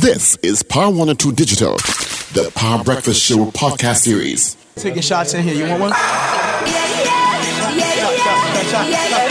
This is Power 102 Digital, the Power Breakfast Show podcast series. Taking shots in here. You want one? Cheers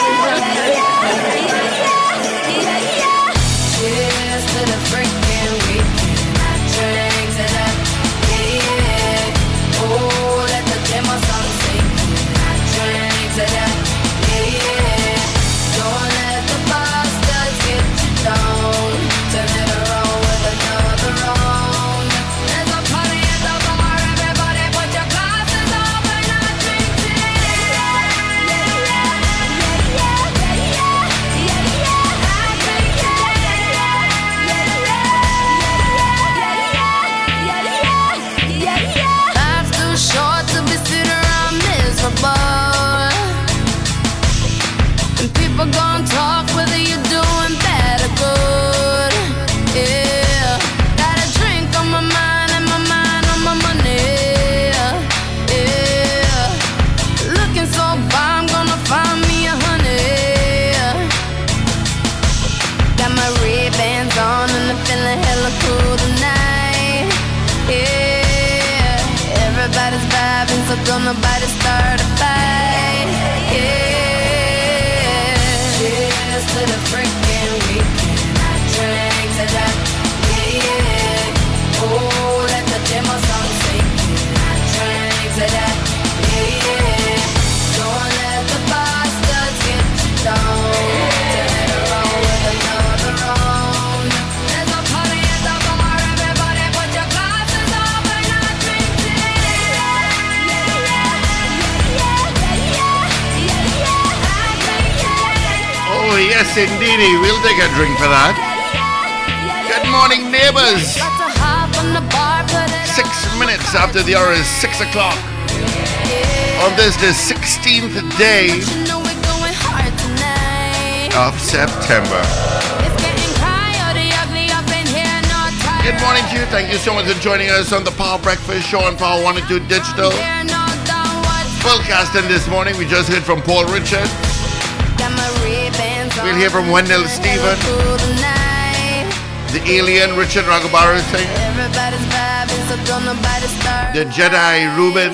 indeedy. We'll take a drink for that. Good morning, neighbors. Six minutes after the hour is six o'clock on this, the 16th day of September. Good morning to you. Thank you so much for joining us on the Power Breakfast Show on Power 102 Digital. No down, this morning. We just heard from Paul Richard. We'll hear from Wendell Stephen. The alien Richard Ragabaru thing. The Jedi Ruben.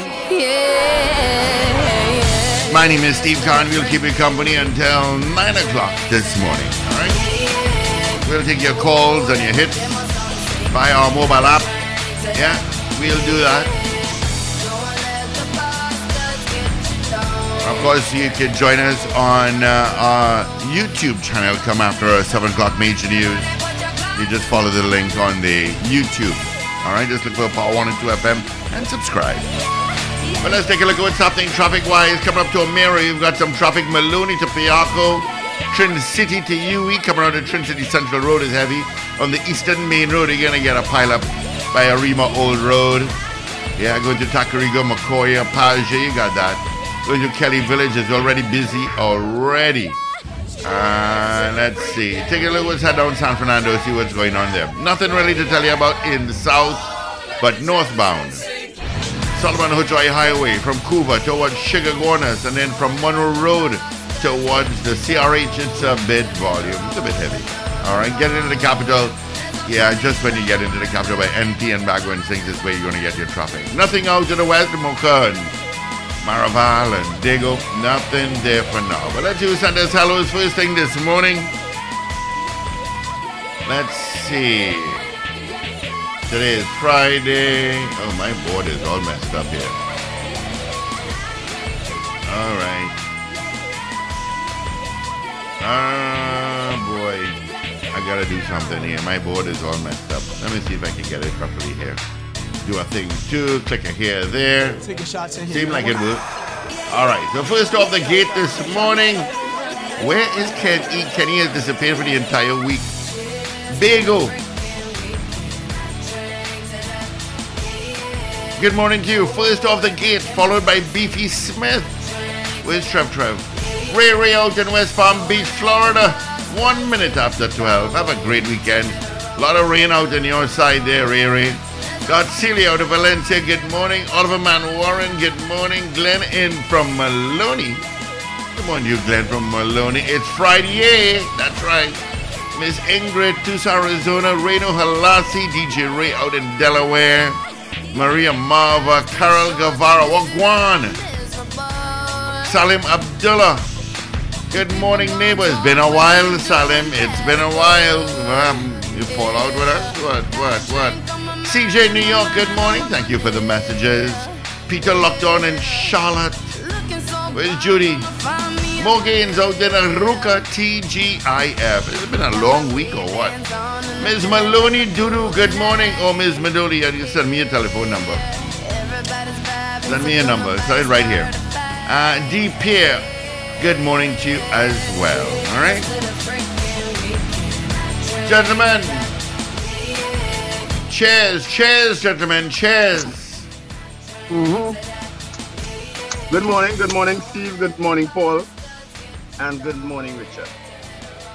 My name is Steve Kahn. We'll keep you company until 9 o'clock this morning. All right? We'll take your calls and your hits via our mobile app. Yeah, we'll do that. Course, you can join us on uh, our YouTube channel. Come after our 7 o'clock major news. You just follow the link on the YouTube. All right, just look for Power 102 FM and subscribe. But let's take a look at what's happening traffic-wise. Coming up to O'Meara, you've got some traffic. Maloney to Piarco, Trin City to UE. Coming out of Trin City Central Road is heavy. On the Eastern Main Road, you're going to get a pile-up by Arima Old Road. Yeah, going to Tacarigua, Macoya, Paje, you got that. To Kelly Village is already busy already. Uh, let's see. Take a look what's head down San Fernando, see what's going on there. Nothing really to tell you about in the south, but northbound. Solomon Hochoy Highway from Couva towards Chaguanas and then from Monroe Road towards the CRH. It's a bit volume. It's a bit heavy. All right, get into the capital. Yeah, just when you get into the capital by NT and Bagwin things is where you're going to get your traffic. Nothing out to the west and Maraval and Dago. Nothing there for now. But let's do send us hellos first thing this morning. Let's see. Today is Friday. Oh, my board is all messed up here. All right. Ah, boy. I gotta do something here. My board is all messed up. Let me see if I can get it properly here. Do a thing two, click a here, there. Taking shots in here. Seemed like it would. All right. So first off the gate this morning, where is Ken E? Kenny has disappeared for the entire week. Bagel. Good morning to you. First off the gate, followed by Beefy Smith. Where's Trev Trev? Ray Ray out in West Palm Beach, Florida. One minute after 12. Have a great weekend. A lot of rain out on your side there, Ray Ray. Out of Valencia. Good morning. Oliver Man Warren. Good morning. Glenn in from Maloney. Come on, you Glenn from Maloney. It's Friday. That's right. Miss Ingrid, Tucson, Arizona. Reno Halasi, DJ Ray out in Delaware. Maria Marva, Carol Guevara, Wagwan. Salim Abdullah. Good morning, neighbor. It's been a while, Salim. It's been a while. Um, you fall out with us? What, what, what? CJ New York, good morning. Thank you for the messages. Peter locked on in Charlotte. Where's Judy? Morgan's out there in Arouca, TGIF. It's been a long week or what? Ms. Maloney Dudu, good morning. Oh, Ms. Maloney, you send me a telephone number. Send me a number. It's right here. Uh, D. Pierre, good morning to you as well. All right? Gentlemen, cheers, cheers, gentlemen, cheers. Mm-hmm. Good morning, good morning, Steve. Good morning, Paul. And good morning, Richard.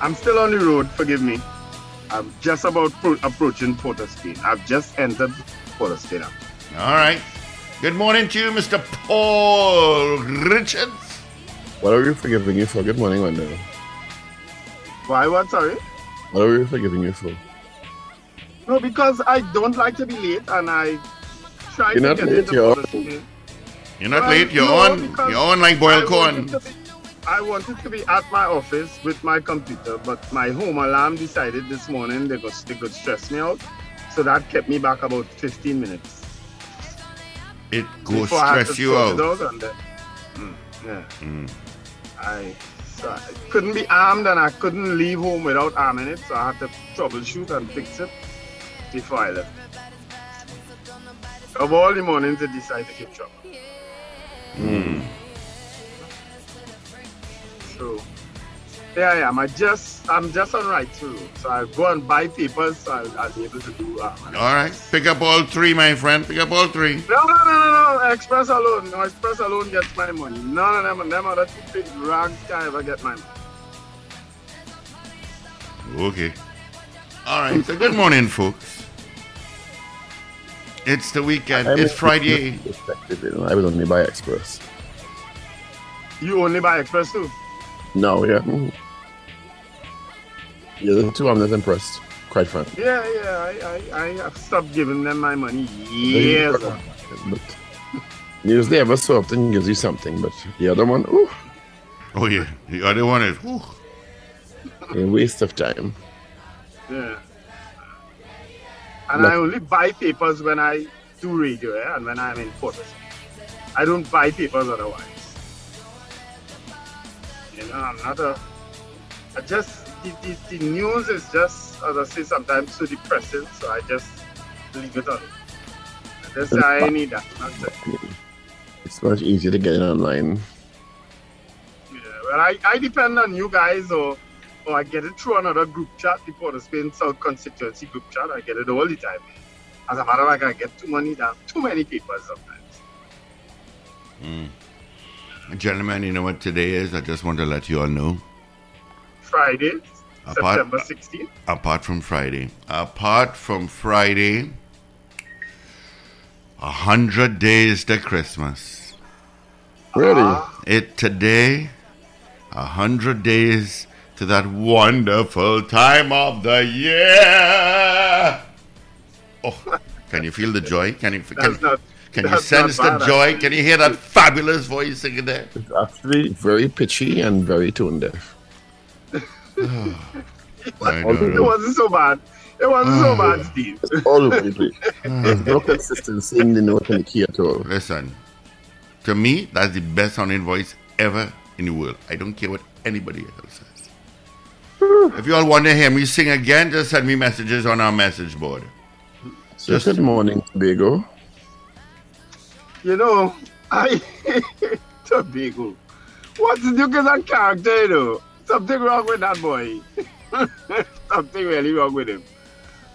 I'm still on the road, forgive me. I'm just about pro- approaching Port of Spain. I've just entered Port of Spain. All right. Good morning to you, Mr. Paul Richards. What are we forgiving you for? Good morning, Wanda. Why, what, sorry? What are we forgiving you for? No, because I don't like to be late and I try You're to not get late, into you're Port. You're not Well, late. You're no, on. You're on like boiled wanted corn. to be- I wanted to be at my office with my computer, but my home alarm decided this morning they could, they could stress me out. So that kept me back about 15 minutes. It goes before I had stress to you sort it out. out and then- Mm, yeah. Mm. I, so I couldn't be armed and I couldn't leave home without arming it, so I had to troubleshoot and fix it before I left. Of all the mornings, they decide to give trouble. Mm. So there I am. I just I'm just on right through. So I go and buy papers, so I'll, I'll be able to do. Uh, All right. Pick up all three, my friend. Pick up all three. no, no, no, no, no. Express alone. No, Express alone gets my money. None of them, them other two big rags can ever get my money. Okay. All right. So good morning, folks. It's the weekend. I'm It's Friday. Perspective, you know, I would only buy Express. You only buy Express too. No, yeah. mm. Yeah, the two I'm not impressed, quite frankly. Yeah, yeah. I, I, I have stopped giving them my money years ago. But usually ever so often gives you something, but the other one, ooh, Oh yeah. The other one is. whew. a waste of time. Yeah. And I only buy papers when I do radio eh, and when I'm in Portus. I don't buy papers otherwise. You know, I'm not a. I just the, the, the news is just as I say sometimes so depressing, so I just leave it on. I just say I need that. That's it. It's much easier to get it online. Yeah, well, I, I depend on you guys, or or I get it through another group chat, the Port of Spain South constituency group chat. I get it all the time. As a matter of fact, I get too many down, too many papers sometimes. Gentlemen, you know what today is? I just want to let you all know. Friday, Apart- September 16th. apart from Friday. Apart from Friday, a hundred days to Christmas. Really? Ah, It today, a hundred days to that wonderful time of the year. Oh, can you feel the joy? Can you can, not. can you sense the joy? Can you hear that fabulous voice singing there? It's actually very pitchy and very tone deaf. I All don't It wasn't so bad. It wasn't so bad, Steve. It's all over the place. There's no consistency in the note and the key at all. Listen, to me, that's the best sounding voice ever in the world. I don't care what anybody else says. If you all want to hear me sing again, just send me messages on our message board. So good morning, Tobago. You know, I Tobago. Watson Duke is a character, you know? Something wrong with that boy. Something really wrong with him.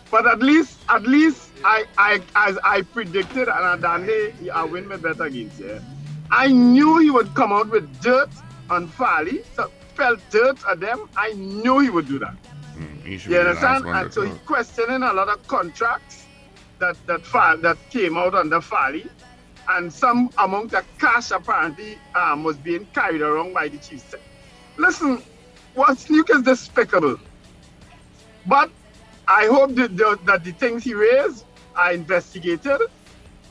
But at least, at least, I, I, as I predicted, and Adane, I win my bet against yeah. I knew he would come out with dirt on Farley, so felt dirt at them. I knew he would do that. Mm, You be the last understand? And so he's questioning a lot of contracts that that that came out under Farley, and some amount of cash apparently um, was being carried around by the Chiefs. Listen, Watson Duke is despicable. But I hope that the, that the things he raised are investigated,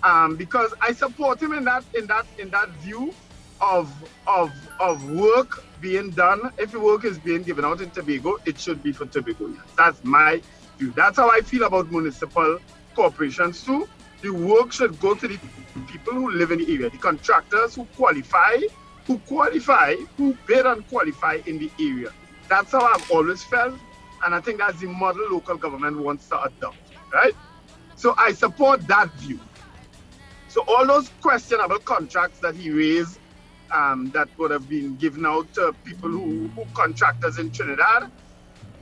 um, because I support him in that in that in that view of of of work being done. If work is being given out in Tobago, it should be for Tobago. That's my view. That's how I feel about municipal corporations too. The work should go to the people who live in the area, the contractors who qualify, who qualify, who bid and qualify in the area. That's how I've always felt, and I think that's the model local government wants to adopt, right? So I support that view. So all those questionable contracts that he raised um, that would have been given out to people who, who contractors in Trinidad,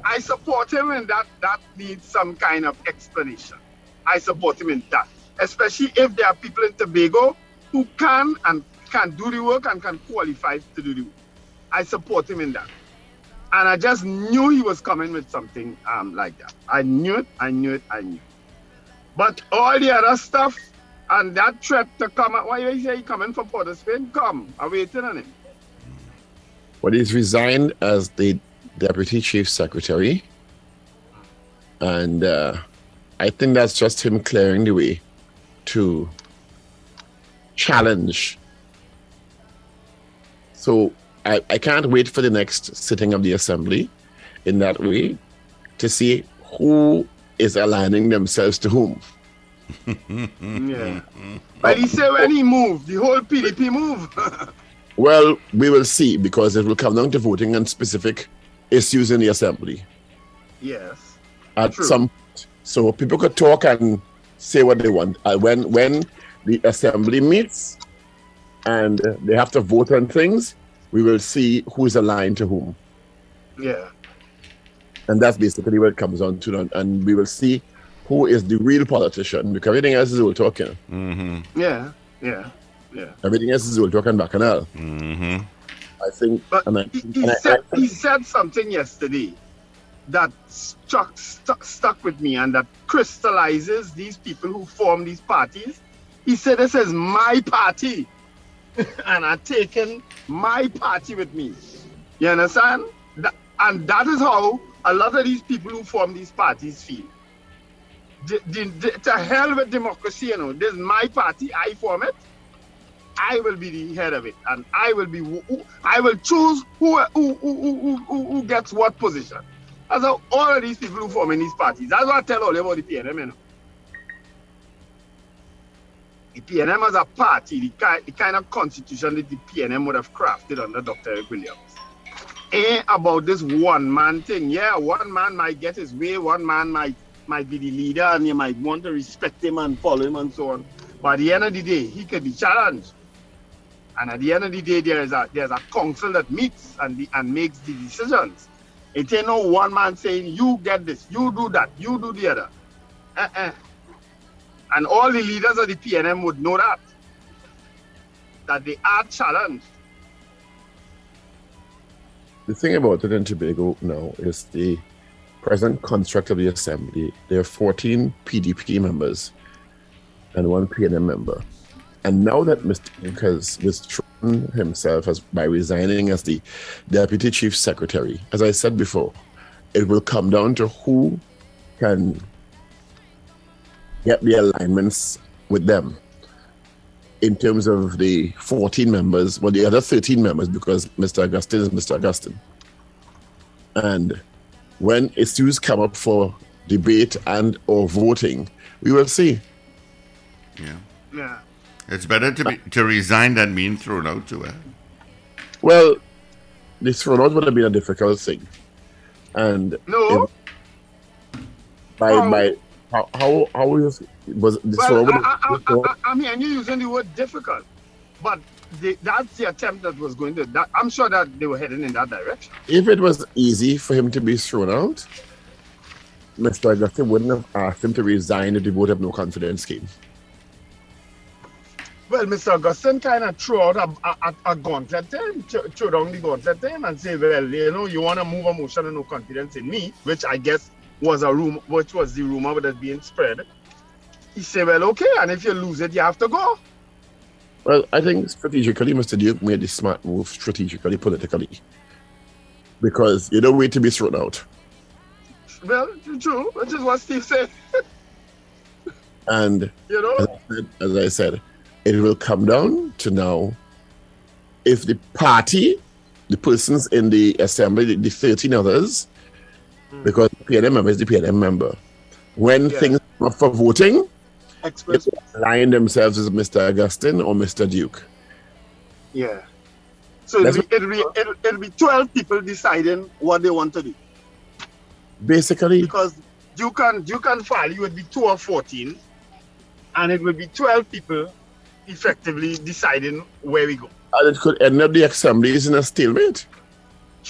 I support him and that that needs some kind of explanation. I support him in that, especially if there are people in Tobago who can and can do the work and can qualify to do the work. I support him in that. And I just knew he was coming with something um, like that. I knew it, I knew it, I knew. But all the other stuff and that threat to come, why you say he coming for Port of Spain? Come, I'm waiting on him. Well, he's resigned as the deputy chief secretary, and uh, I think that's just him clearing the way to challenge. So I, I can't wait for the next sitting of the assembly in that way to see who is aligning themselves to whom. Yeah. But he said when he moved, the whole PDP move. Well, we will see because it will come down to voting on specific issues in the assembly yes. at True. some so people could talk and say what they want. Uh, when when the assembly meets and they have to vote on things, we will see who's aligned to whom, Yeah. and that's basically what it comes down to. And, and we will see who is the real politician because everything else is all talking. Yeah. Yeah. Yeah. Everything else is all talking back and all. Mm-hmm. I think. But and I, he, he and I- said I- he said something yesterday that struck stuck, stuck with me and that crystallizes these people who form these parties. He said, "This is my party, and I've taken my party with me." You understand? That, and that is how a lot of these people who form these parties feel. The, the, to hell with democracy, you know. This is my party. I form it. I will be the head of it, and I will be. I will choose who who, who, who, who, who gets what position. That's how all of these people who form in these parties. That's what I tell all about the PNM. You know. The PNM as a party, the kind, the kind of constitution that the PNM would have crafted under Dr. Eric Williams, ain't about this one man thing. Yeah, one man might get his way, one man might might be the leader, and you might want to respect him and follow him and so on. But at the end of the day, he could be challenged. And at the end of the day, there is a there's a council that meets and the, and makes the decisions. It ain't no one man saying you get this, you do that, you do the other. Uh-uh. And all the leaders of the PNM would know that. That they are challenged. The thing about it in Tobago now is the present construct of the assembly. There are 14 PDP members and one PNM member. And now that Mr. Duke has withdrawn himself as by resigning as the deputy chief secretary, as I said before, it will come down to who can get the alignments with them in terms of the 14 members, well, the other 13 members, because Mr. Augustine is Mr. Augustine. And when issues come up for debate and or voting, we will see. Yeah. Yeah. It's better to be to resign than being thrown out to it. Well, this thrown out would have been a difficult thing. And No. by, Oh. by how, how, how was, was this Well, thrown I, out? I, I, I, I mean, you're using the word difficult, but the, that's the attempt that was going to. That, I'm sure that they were heading in that direction. if it was easy for him to be thrown out, Mr. Augustine wouldn't have asked him to resign if the vote of no confidence came. Well, Mr. Augustine kind of threw out a, a, a- gauntlet to him, threw down the gauntlet to him and say, well, you know, you want to move a motion of no confidence in me, which I guess was a room, which was the rumor that was being spread. He said, well, okay, and if you lose it, you have to go. Well, I think strategically, Mr. Duke made the smart move strategically, politically. Because you don't wait to be thrown out. well, true, which is what Steve said. And You know? as I, said, as I said, it will come down to now if the party, the persons in the assembly, the, the 13 others, hmm. because the PNM member is the PNM member, when Yeah. things come up for voting, Express. align themselves as Mr. Augustine or Mr. Duke. Yeah. So it'll be, it'll, be, it'll, it'll be 12 people deciding what they want to do. Basically, Because you Duke and, Duke and Farley would be 2 or 14, and it would be 12 people effectively deciding where we go. and it could end up the assemblies in a stalemate.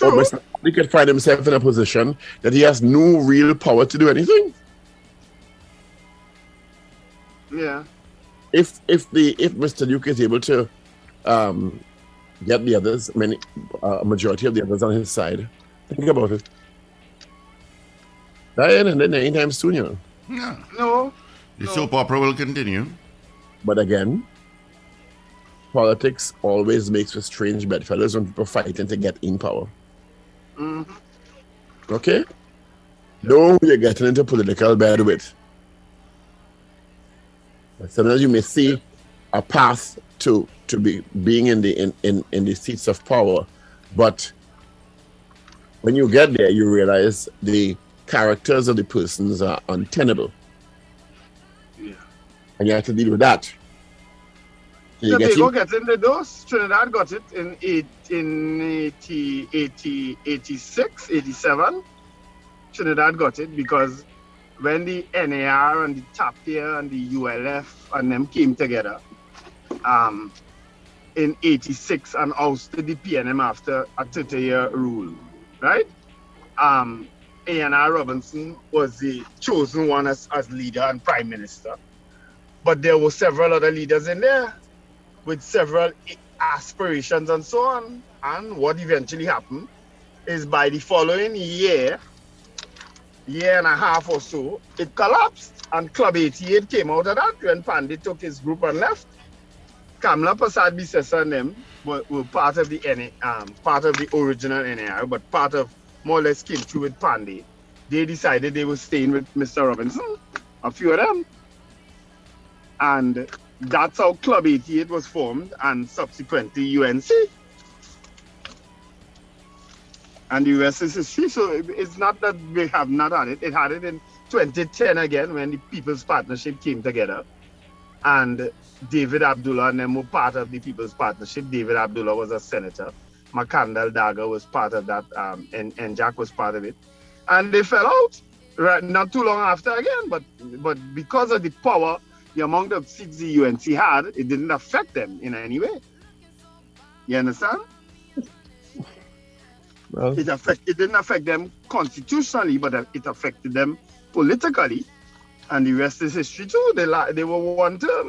Or True. Mr. He could find himself in a position that he has no real power to do anything. Yeah. if if the if Mr. Duke is able to um, get the others, many uh, a majority of the others on his side, think about it. That ain't ending anytime soon, you know. Yeah. No. The soap opera will continue. But again, politics always makes for strange bedfellows when people fighting to get in power. Mhm. Okay? Know who you're getting into political bed with. Sometimes you may see a path to to be being in the in, in, in the seats of power, but when you get there, you realize the characters of the persons are untenable, Yeah. and you have to deal with that. So you get Tobago in- gets in the dose. Trinidad got it in eight, in 80, 80, 86, 87. Trinidad got it because when the NAR and the TAPIA and the ULF and them came together um, in 86 and ousted the PNM after a 30 year rule, right? Um, A.N.R. Robinson was the chosen one as, as leader and prime minister. But there were several other leaders in there with several aspirations and so on. And what eventually happened is by the following year, year and a half or so, it collapsed. And Club 88 came out of that when Panday took his group and left. Kamla Persad-Bissessar and them were, were part of the um, part of the original NAR, but part of more or less came through with Panday. They decided they were staying with Mr. Robinson, a few of them. And that's how Club 88 was formed and subsequently UNC. And the history. So it's not that we have not had it. It had it in 2010 again when the People's Partnership came together. And David Abdullah and them were part of the People's Partnership. David Abdullah was a senator. Makandal Daaga was part of that, um, and, and Jack was part of it. And they fell out right, not too long after again. But but because of the power, the amount of seats the UNC had, it didn't affect them in any way. You understand? Well, It affect it didn't affect them constitutionally, but it affected them politically, and the rest is history too. They la- they were one term.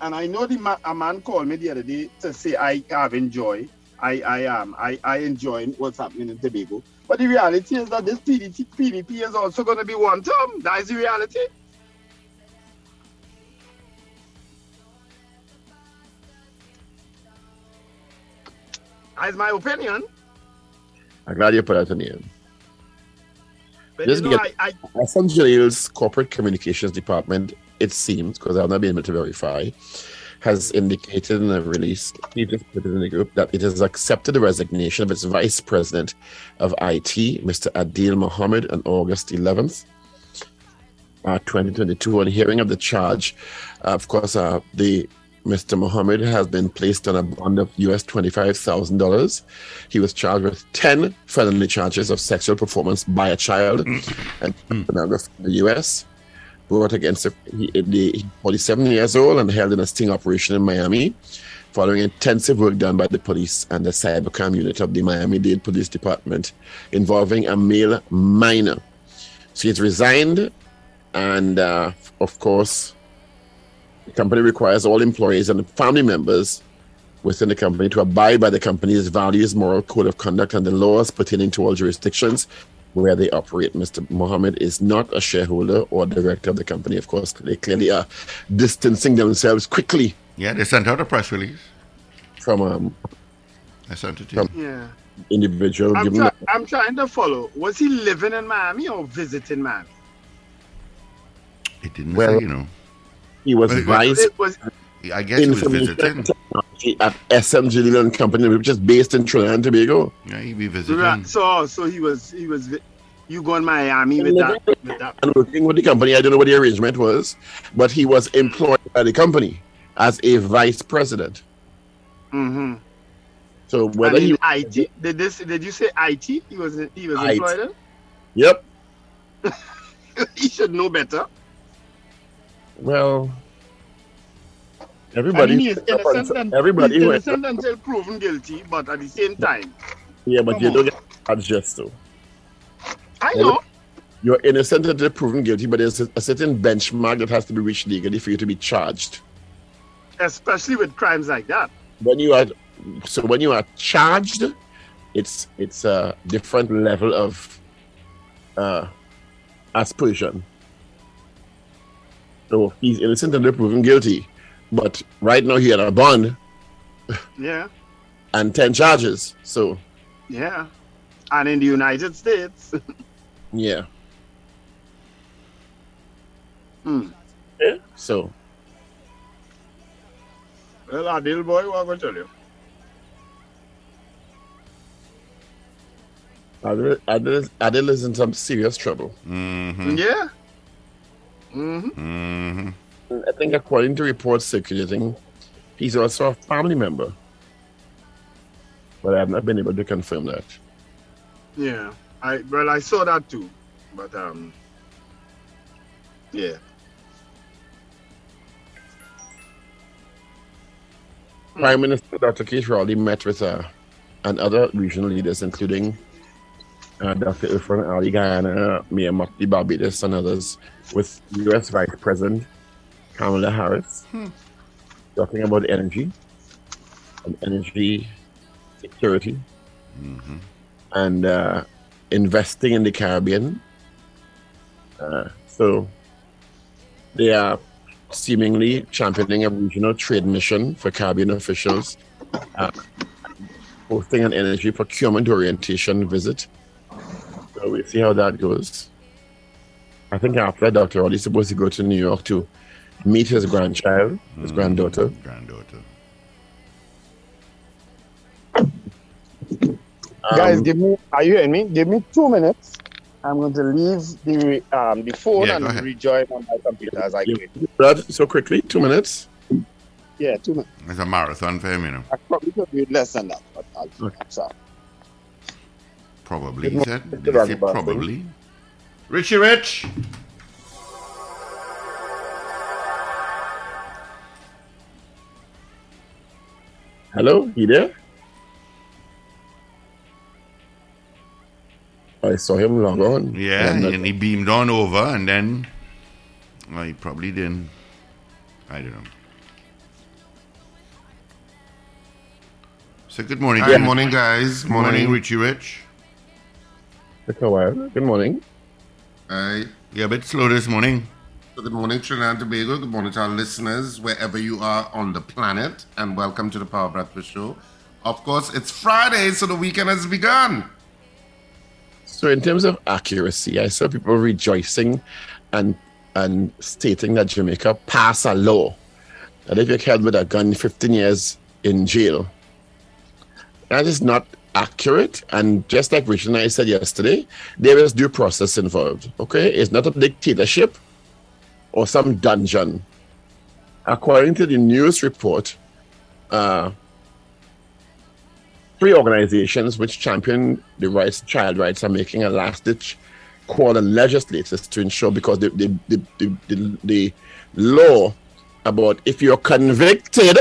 And I know the ma- a man called me the other day to say I have enjoy. I I am I I enjoy what's happening in Tobago. But the reality is that this PDP, PDP is also going to be one term. That is the reality. That's my opinion. I'm glad you put that in here. But Just you know, I, I corporate communications department, it seems, because I've not been able to verify, has indicated in a release, he just put it in the group, that it has accepted the resignation of its vice president of IT, Mr. Adil Mohammed, on August 11th, uh, 2022. On hearing of the charge, uh, of course, uh, the Mr. Mohammed has been placed on a bond of US $25,000. He was charged with 10 felony charges of sexual performance by a child and pornography in the US. Brought against a, he, the, 47 years old and held in a sting operation in Miami following intensive work done by the police and the cybercrime unit of the Miami Dade Police Department involving a male minor. So he's resigned, and uh, of course, the company requires all employees and family members within the company to abide by the company's values, moral code of conduct, and the laws pertaining to all jurisdictions where they operate. Mr. Mohammed is not a shareholder or director of the company. Of course, they clearly are distancing themselves quickly Yeah, they sent out a press release. from um, I sent it to you. yeah. individual I'm, given try- I'm trying to follow. Was he living in Miami or visiting Miami? It didn't Well, say, you know. He was Wait, wait, vice It was I guess he was visiting. technology at SMG Leland Company, which is based in Trinidad and Tobago. Yeah, he'd be visiting. right, so so he was he was you go in Miami with that with that. and working with the company. I don't know what the arrangement was, but he was employed by the company as a vice president. Mm-hmm. So whether and he, IT did this did you say IT? He was he was employed in? yep, he should know better. Well, I everybody, mean, he is innocent and everybody, he's who- innocent until proven guilty, but at the same time, yeah, but you on. don't get charged just so. I know. You're innocent until proven guilty, but there's a, a certain benchmark that has to be reached legally for you to be charged. especially with crimes like that. When you are, so when you are charged, it's it's a different level of uh, aspersion. So he's innocent until proven guilty, but right now he had a bond Yeah, and ten charges. So yeah. And in the United States, yeah, hmm. yeah. So well, Adil boy, what I'm going to tell you? Adil, Adil, Adil is in some serious trouble. Mm-hmm. Yeah. Hmm Mm-hmm. I think according to reports circulating, he's also a family member. But I have not been able to confirm that. Yeah. I well, I saw that too, but um, yeah. Prime Minister Dr. Keith Rowley met with uh, and other regional leaders, including uh, Dr. Irfaan Ali Guyana, Mia Mottley Barbados, and others, with U.S. Vice President Kamala Harris, talking about energy and energy security and uh, investing in the Caribbean. Uh, so they are seemingly championing a regional trade mission for Caribbean officials, uh, hosting an energy procurement orientation visit. So we'll see how that goes. I think after that, Dr. Rowley's supposed to go to New York to meet his grandchild, his granddaughter. Granddaughter. Guys, Um, give me. Are you hearing me? Give me two minutes. I'm going to leave the um the phone Yeah, and rejoin on my computer as I you- quit. that so quickly, two minutes. Yeah, two minutes. It's a marathon for him, you know. I probably could do less than that, but I'll, Okay. I'm sorry. Probably, he Good said. morning, Did he say Mr. Raghubar. probably? Richie Rich! Hello, you there? I saw him log on. Yeah, And and he beamed on over, and then. Well, he probably didn't. I don't know. So, good morning. Hi, Good morning, guys. Morning, Morning. Richie Rich. Took a while. Good morning. Hi. You're a bit slow this morning. Good morning, Trinidad and Tobago. Good morning to our listeners, wherever you are on the planet, and welcome to the Power Breakfast Show. Of course, it's Friday, so the weekend has begun. So, in terms of accuracy, I saw people rejoicing and and stating that Jamaica passed a law that if you're held with a gun, 15 years in jail. That is not accurate. And just like Richard and I said yesterday, there is due process involved. Okay, it's not a dictatorship or some dungeon. According to the news report, uh, three organizations which champion the rights, child rights, are making a last ditch call on legislators to ensure because the the, the, the, the, the law about if you're convicted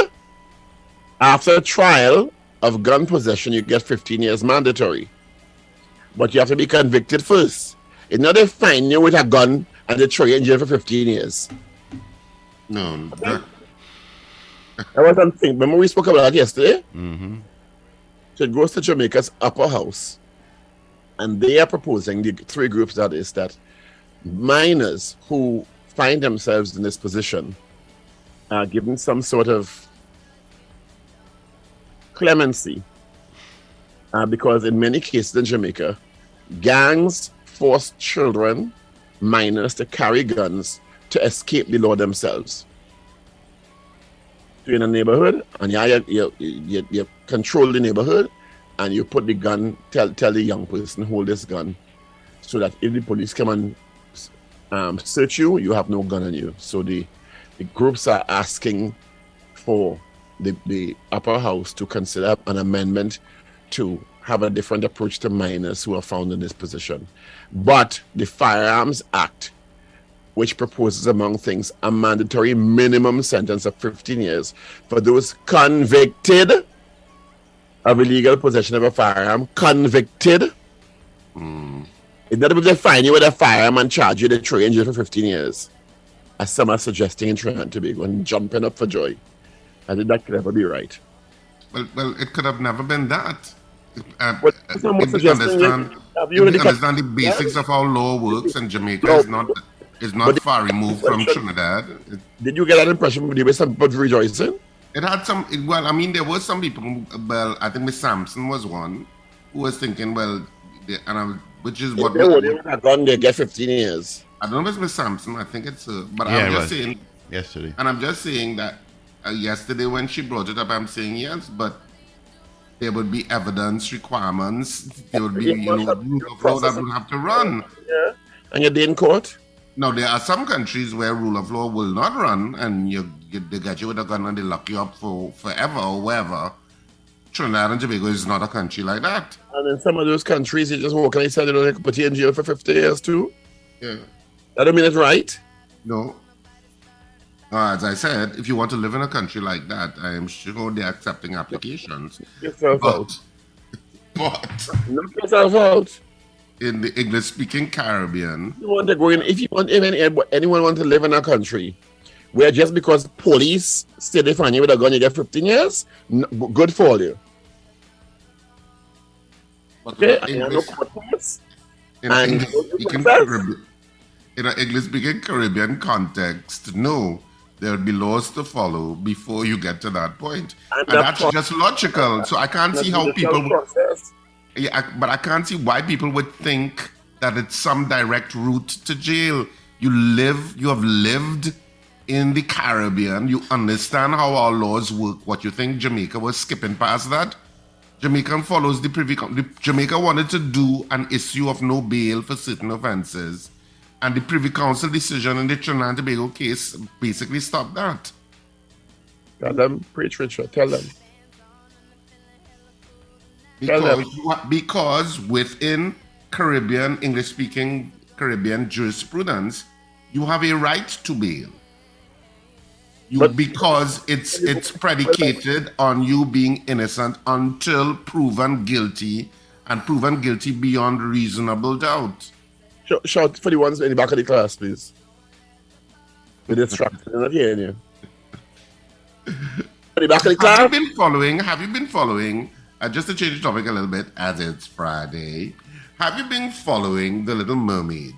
after trial of gun possession, you get 15 years mandatory. But you have to be convicted first. It's not they find you with a gun and they throw you in jail for 15 years. No, that, I was on think. Remember we spoke about that yesterday? Mm-hmm. So it goes to Jamaica's upper house, and they are proposing the three groups that is that minors who find themselves in this position are given some sort of clemency uh, because in many cases in Jamaica, gangs force children, minors, to carry guns to escape the law themselves. You're in a neighborhood, and you, you, you, you control the neighborhood, and you put the gun, tell, tell the young person, hold this gun, so that if the police come and um, search you, you have no gun on you. So the, the groups are asking for the, the upper house to consider an amendment to have a different approach to minors who are found in this position. But the Firearms Act, which proposes, among things, a mandatory minimum sentence of 15 years for those convicted of illegal possession of a firearm, convicted. Hmm. It's not they fine you with a firearm and charge you to throw you in jail for 15 years. As some are suggesting in Trinidad and Tobago and jumping up for joy. I think that could never be right. Well, well, it could have never been that. Uh, What uh, someone if we understand, is- have if you we already cut- understand the basics of how law works in Jamaica No. is not is not But- far removed from Trinidad. It, Did you get that impression when you were some but rejoicing? it had some. It, well, I mean, there were some people. Well, I think Miss Sampson was one who was thinking, well, the, and I, which is what If they were they would have gone, they get 15 years. I don't know if it's Miss Sampson. I think it's her. But Yeah, I'm just was. saying, Yesterday. and I'm just saying that uh, yesterday when she brought it up, I'm saying yes, but there would be evidence requirements. There would be, You you know, rule of law that would have to run. Yeah. And you're in court? Now there are some countries where rule of law will not run, and you, you they get you with a gun and they lock you up for forever or wherever. Trinidad and Tobago is not a country like that. And in some of those countries, you just walk and they say they don't put you in jail for 50 years too. Yeah. That don't mean it's right. No. Uh, as I said, if you want to live in a country like that, I am sure they're accepting applications. Yourself out. But, but Knock yourself out. in the English speaking Caribbean, You want to go in, if you want, even anyone wants to live in a country where just because police say they find you with a gun, you get 15 years, no, good for you. but Okay? in And no English, in and English speaking in an English speaking Caribbean context, no, there will be laws to follow before you get to that point. And And, that's just logical. So I can't see how people process. Yeah, I- but I can't see why people would think that it's some direct route to jail. You live, you have lived in the Caribbean. You understand how our laws work. What you think Jamaica was skipping past that? Jamaica follows the privy. Coun- the, Jamaica wanted to do an issue of no bail for certain offences, and the Privy Council decision in the Trinidad and Tobago case basically stopped that. Tell them, preach, Richard. Tell them. Tell them. Because, because within Caribbean, English speaking Caribbean jurisprudence, you have a right to bail. You, But- because it's it's predicated on you being innocent until proven guilty and proven guilty beyond reasonable doubt. Shout, shout for the ones in the back of the class, please. We're distracted. They're not hearing you. For the back of the class. Have you been following? Have you been following? Uh, just to change the topic a little bit, as it's Friday, have you been following The Little Mermaid?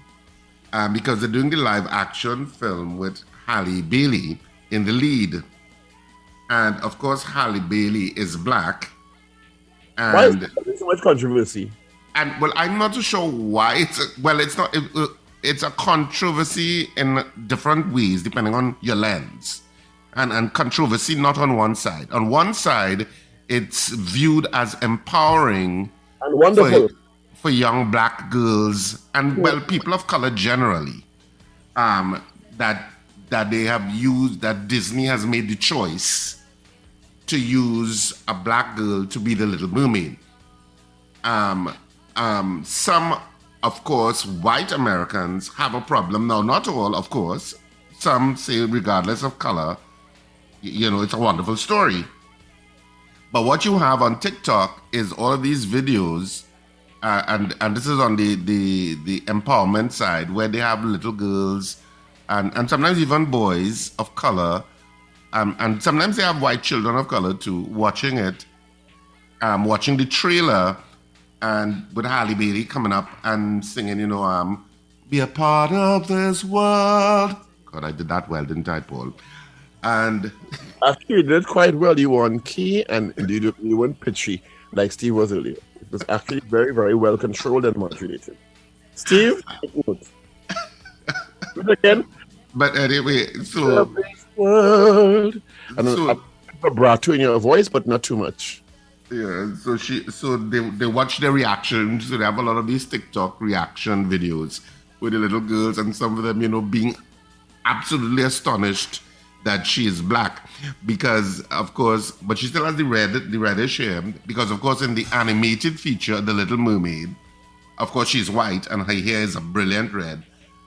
Um, because they're doing the live action film with Halle Bailey in the lead, and of course Halle Bailey is black, Why is there so much controversy? And well, I'm not too sure why it's a, well, it's not. It, it's a controversy in different ways depending on your lens, and and controversy not on one side. On one side, it's viewed as empowering And wonderful. for, for young black girls and well, people of color generally. Um, that that they have used that Disney has made the choice to use a black girl to be the Little Mermaid um, um, some, of course, white Americans have a problem. Now, not all, of course. Some say, regardless of color, you know, it's a wonderful story. But what you have on TikTok is all of these videos, uh, and and this is on the, the the empowerment side, where they have little girls, and and sometimes even boys of color, um, and sometimes they have white children of color too, watching it, um, watching the trailer and with Halle Bailey coming up and singing, you know, um, be a part of this world. God, I did that well, didn't I, Paul? And Actually, you did quite well. You were on key and you, you weren't pitchy like Steve was earlier. It was actually very, very well controlled and modulated. Steve. Again. But anyway, so World. And So- a, a vibrato in your voice, but not too much. Yeah, so she, so they they watch the reactions. So they have a lot of these TikTok reaction videos with the little girls, and some of them, you know, being absolutely astonished that she is black because, of course, but she still has the red, the reddish hair because, of course, in the animated feature, The Little Mermaid, of course, she's white and her hair is a brilliant red.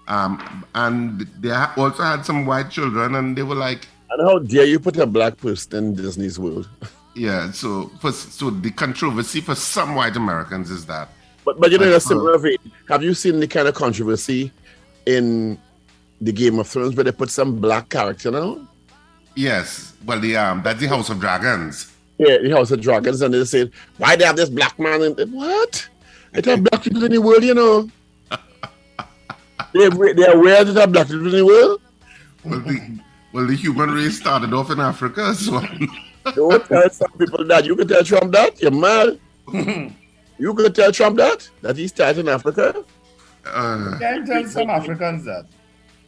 Um, and they also had some white children, and they were like, And how dare you put a black person in Disney's world? Yeah, so for, so the controversy for some white Americans is that But but you know, in a similar vein, have you seen the kind of controversy in the Game of Thrones where they put some black character now? yes, well the um that's the House of Dragons. Yeah, the House of Dragons, and they said, why they have this black man? And what? They have black people in the world, you know. they they're aware that there are black people in the world. Well the well the human race started off in Africa, so Don't tell some people that. You can tell Trump that. You're mad. you can tell Trump that that he's started in Africa. uh, Can tell some Africans that.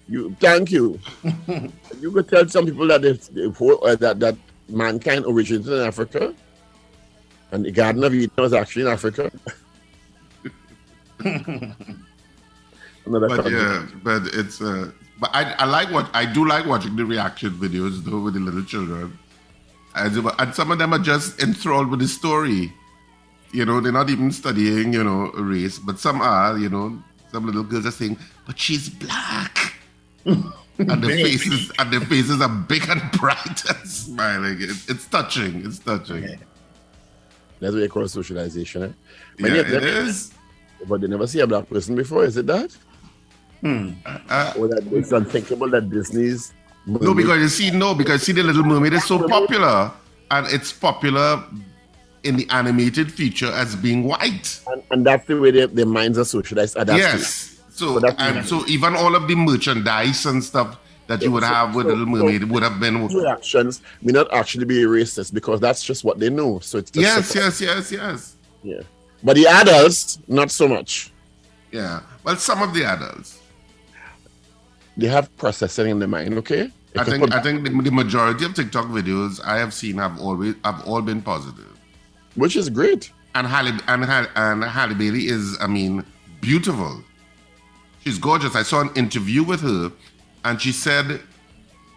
You thank you. you could tell some people that they, they, uh, that that mankind originated in Africa, and the Garden of Eden was actually in Africa. Another but country. yeah, but it's uh but I, I like what I do like watching the reaction videos though with the little children. And, they were- and some of them are just enthralled with the story. You know, they're not even studying, you know, race, but some are, you know, some little girls are saying, but she's black. and the faces and the faces are big and bright and smiling. It, it's touching. It's touching. Yeah, That's what they call socialization. Eh? Many of it them- is. But they never see a black person before. Is it that? Uh, Or that it's unthinkable that Disney's No, because you see, no, because see, the Little Mermaid is so popular, and it's popular in the animated feature as being white. and, and that's the way they, their minds are socialized. Yes. So So and so even all of the merchandise and stuff that you would So- have with so- Little Mermaid would have been. Reactions may not actually be racist because that's just what they know. So it's just Yes, yes, yes, yes. yeah. But the adults, not so much. Yeah. Well, some of the adults. They have processing in their mind. Okay. They I think put- I think the, the majority of TikTok videos I have seen have always have all been positive. which is great. And Halle and, Halle- and Halle Bailey is, I mean, beautiful. She's gorgeous. I saw an interview with her, and she said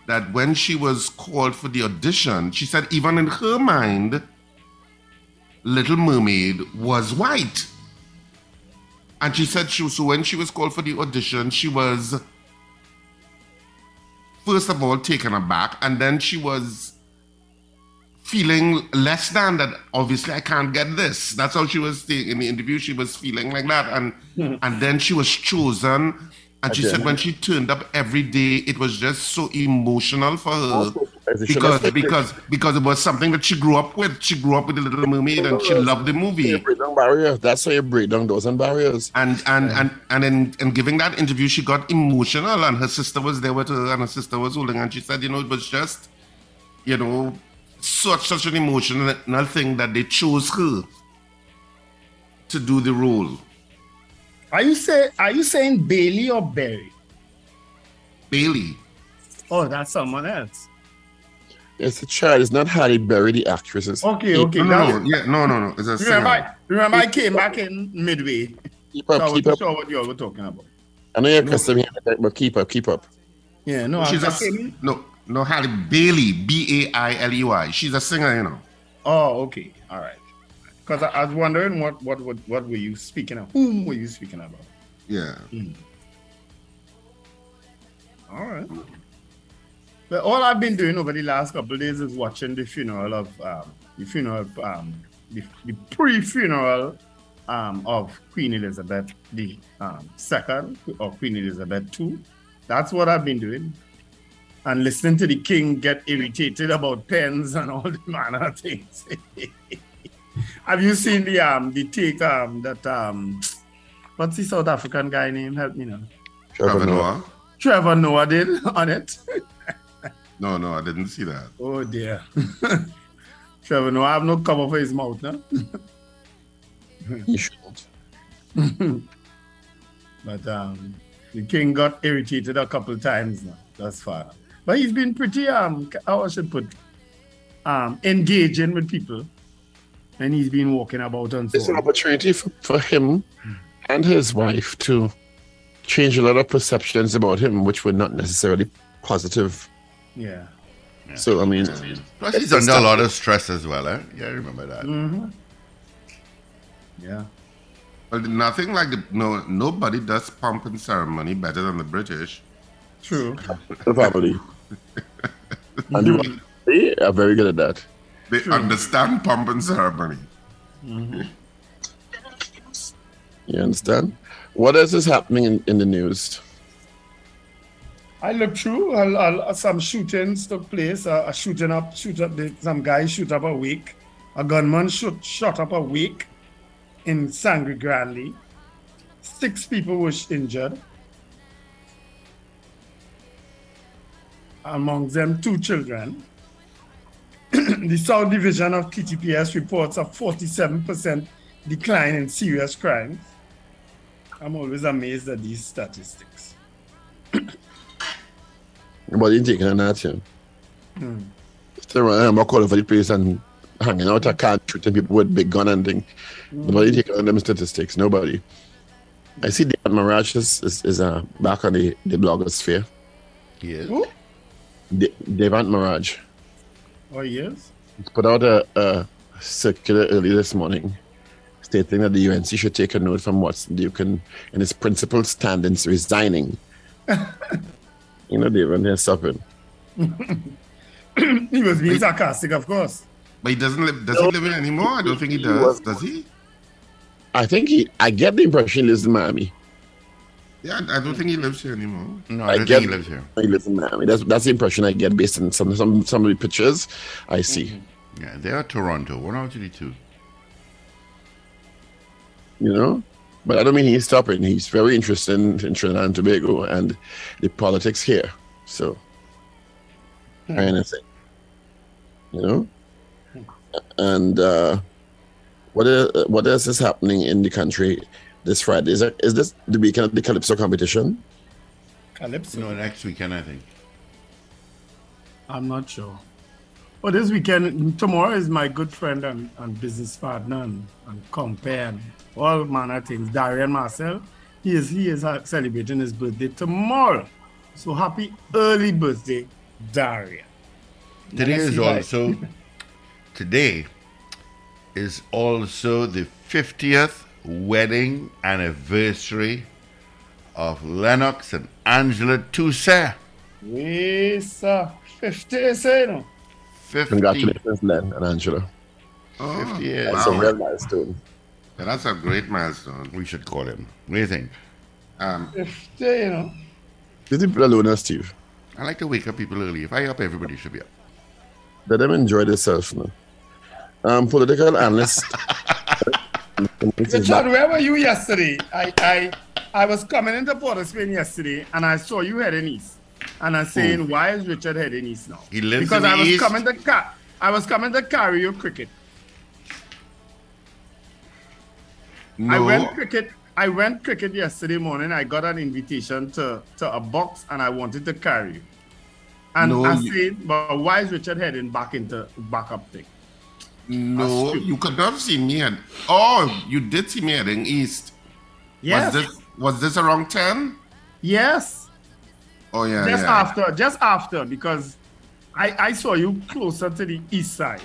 that when she was called for the audition, she said even in her mind, Little Mermaid was white. And she said she so when she was called for the audition, she was first of all taken aback, and then she was feeling less than that. Obviously, I can't get this. That's how she was saying in the interview. She was feeling like that, and hmm. and then she was chosen. And she Okay. said when she turned up every day, it was just so emotional for her Also, as a because journalist, because because it was something that she grew up with. She grew up with the Little Mermaid, and she loved the movie. barriers. That's how you break down doors and barriers. And and and and in, in giving that interview, she got emotional, and her sister was there with her, and her sister was holding, and she said, you know, it was just, you know, such such an emotional thing that they chose her to do the role. Are you say are you saying Bailey or Berry? Bailey, Oh, that's someone else. It's a child. It's not Halle Berry, the actress. It's Okay, okay. no, no, no, yeah, no, no, no, it's a Remember, I, singer. remember I came back in midway. keep So I up, keep wasn't up. sure what you all were talking about. I know you're custom here, but keep up, keep up. Yeah, no, She's I, a I came in. no, no, Halle Bailey, B A I L E Y. She's a singer, you know. Oh, okay, all right. Because I, I was wondering what, what what what were you speaking of? Whom were you speaking about? Yeah. Hmm. All right. But all I've been doing over the last couple of days is watching the funeral of um, the funeral, um, the, the pre-funeral um, of Queen Elizabeth the um, second or Queen Elizabeth II. That's what I've been doing, and listening to the king get irritated about pens and all the manner of things. Have you seen the um the take um that um what's the South African guy name? Help me now. Trevor Noah. Trevor Noah did on it. No, no, I didn't see that. Oh dear. Trevor no, I have no cover for his mouth, no? He shouldn't. But um, the king got irritated a couple times now, thus far. But he's been pretty, um, how I should put, um, engaging with people. And he's been walking about and so It's an opportunity for, for him and his wife to change a lot of perceptions about him, which were not necessarily positive. Yeah. So, I mean, Plus, he's under a lot of stress as well, eh? Yeah, I remember that. Mm-hmm. Yeah. Well, nothing like the no. Nobody does pomp and ceremony better than the British. True. Probably. family. and the they are very good at that. They understand pomp and ceremony. You understand? What else is happening in, in the news? I looked through. I'll, I'll, some shootings took place. A shooting up, shoot up. Some guy shoot up a week. A gunman shoot, shot up a week in Sangre Grande. Six people were injured. Among them, two children. the South Division of TTPS reports a 47% decline in serious crimes. I'm always amazed at these statistics. Nobody taking on that, yeah. Hmm. Still running uh, I'm calling for the place and hanging out a car, shooting people with big gun and thing. Nobody taking on them statistics. Nobody. I see David Maharaj is, is, is uh, back on the, the blogger sphere. He. Who? De- Devant Maharaj. Oh, yes. He's put out a, a circular early this morning stating that the UNC should take a note from Watson Duke and, and his principal stand in resigning. you know, David, they're suffering. he was being sarcastic, of course. But he doesn't live. Does he live in anymore? I don't think he does. Does he? I think he, I get the impression he lives in Miami. Yeah, I I don't think he lives here anymore. No, I I don't get think he lives here. He lives in Miami. That's that's the impression I get based on some some some of the pictures I see. Mm-hmm. Yeah, they are Toronto. One out of the two. You know, but I don't mean he's stopping. He's very interested in, in Trinidad and Tobago and the politics here. So, kind of thing. You know, and uh, what is, what else is happening in the country this Friday? Is, it, is this the weekend of the Calypso competition? Calypso. No, next weekend, I think. I'm not sure. But this weekend, tomorrow is my good friend and, and business partner and, and compare and all manner of things. Darian Marcel, he is he is uh, celebrating his birthday tomorrow. So happy early birthday, Darian. Today is also today is also the 50th wedding anniversary of Lennox and Angela Toussaint. Yes, sir. 50, say, know. 50, Congratulations, Len and Angela. Oh, 50 years. That's a real milestone. Yeah, that's a great milestone. We should call him. What do you think? Um, 50, you know. Did you alone, uh, Steve? I like to wake up people early. If I up, everybody should be up. Let them enjoy themselves now. Um, political analyst. Richard, where were you yesterday? I, I I was coming into Port of Spain yesterday and I saw you heading east. And I'm saying, why is Richard heading east now? He lives because I was east. coming to ca- I was coming to carry you cricket. No. I went cricket. I went cricket yesterday morning. I got an invitation to, to a box and I wanted to carry you. And No, I said, but why is Richard heading back into backup thing? no, you could not have seen me. At, oh, you did see me heading east. Yes. Was this was this around ten? yes. Oh yeah, just yeah. after, just after, because I, I saw you closer to the east side.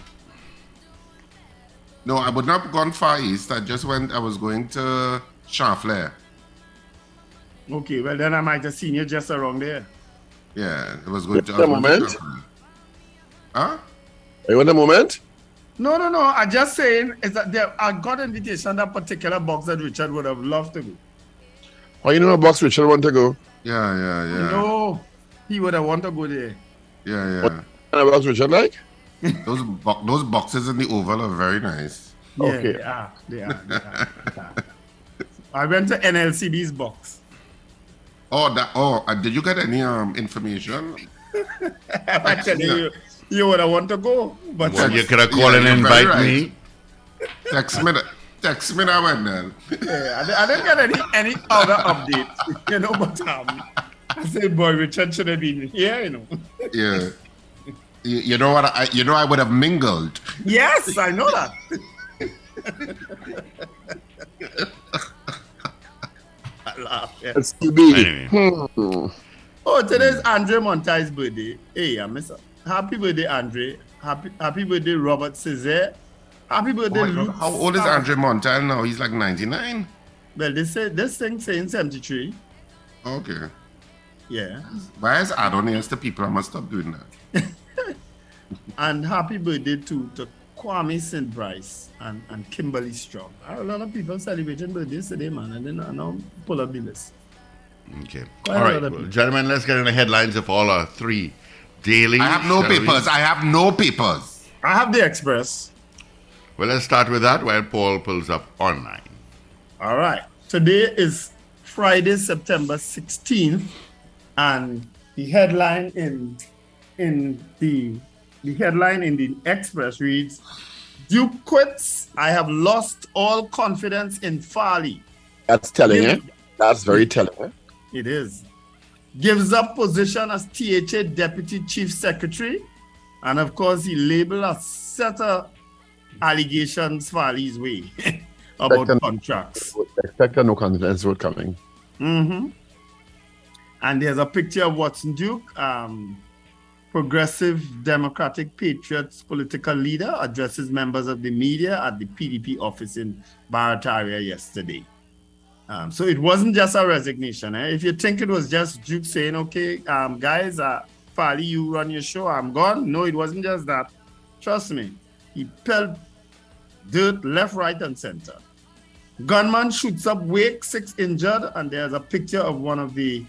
No, I would not have gone far east. I just went. I was going to Champs Fleurs. Okay, well then I might have seen you just around there. Yeah, it was going to. Wait a was to moment. Huh? Are you in a moment? No, no, no. I just saying is that there, I got invitation on that particular box that Richard would have loved to go. Oh, you know a box Richard want to go? Yeah, yeah, yeah, No, he would have wanted to go there. yeah, What? yeah. And a box Richard like? Those bo- those boxes in the oval are very nice. Yeah, Okay. they are. They are. They are, they are. I went to NLCB's box. Oh, that. Oh, uh, did you get any um information? I tell you, you would have wanted to go, but Well, you could have called Yeah, and invite right. me. Text me. The, Text me now, Wendell. Yeah, I, I didn't get any any other update, you know. But um, I said, boy, Richard should have been here, you know. Yeah. You, you know what? I, you know I would have mingled. yes, I know that. I laugh. Yeah. It's QB. Anyway. Hmm. Oh, today's Andre Montai's birthday. Hey, I miss Happy birthday, Andre. Happy happy birthday, Robert Cesar. Happy birthday, Oh. Luke. How old is Star- Andre Montal now? He's like 99. Well, they say this thing saying 73. Okay. Yeah. Why is add on here to people? I must stop doing that. And happy birthday to, to Kwame St. Bryce and, and Kimberly Strong. A lot of people celebrating birthdays today, man. and didn't I know pull up the list. Okay. Quite All a right, lot of well, gentlemen, let's get in the headlines of all our three daily. I have no shall we? papers. I have no papers. I have the Express. Well, let's start with that while Paul pulls up online. All right. Today is Friday, September 16th, and the headline in in the the headline in the Express reads Duke quits. I have lost all confidence in Farley. That's telling Yeah. you. That's very telling. eh? It is. Gives up position as THA Deputy Chief Secretary. And of course, he labeled a set of allegations Farley's way about Second- contracts. Expect no confidence vote coming. hmm And there's a picture of Watson Duke, um, progressive Democratic Patriots political leader, addresses members of the media at the PDP office in Barataria yesterday. Um, so it wasn't just a resignation. Eh? If you think it was just Duke saying, okay, um, guys, uh, Farley, you run your show, I'm gone. No, it wasn't just that. Trust me, he pelted dirt left, right, and center. Gunman shoots up Wake, six injured, and there's a picture of one of the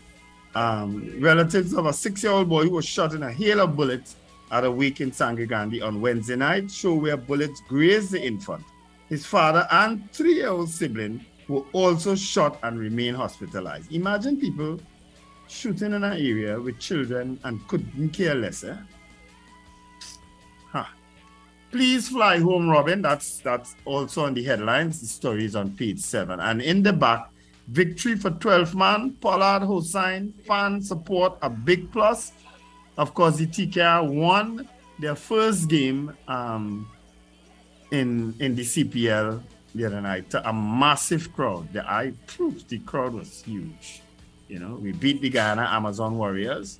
um, relatives of a six-year-old boy who was shot in a hail of bullets at a wake in Sangre Grande on Wednesday night, show where bullets grazed the infant. His father and three-year-old sibling were also shot and remain hospitalized. Imagine people shooting in an area with children and couldn't care less. Eh? Please fly home, Robin. That's that's also on the headlines. The story is on page seven. And in the back, victory for 12 man, Pollard Hosein, fan support a big plus. Of course, the TKR won their first game um, in in the CPL the other night a massive crowd. The I proved the crowd was huge. You know, we beat the Guyana Amazon Warriors.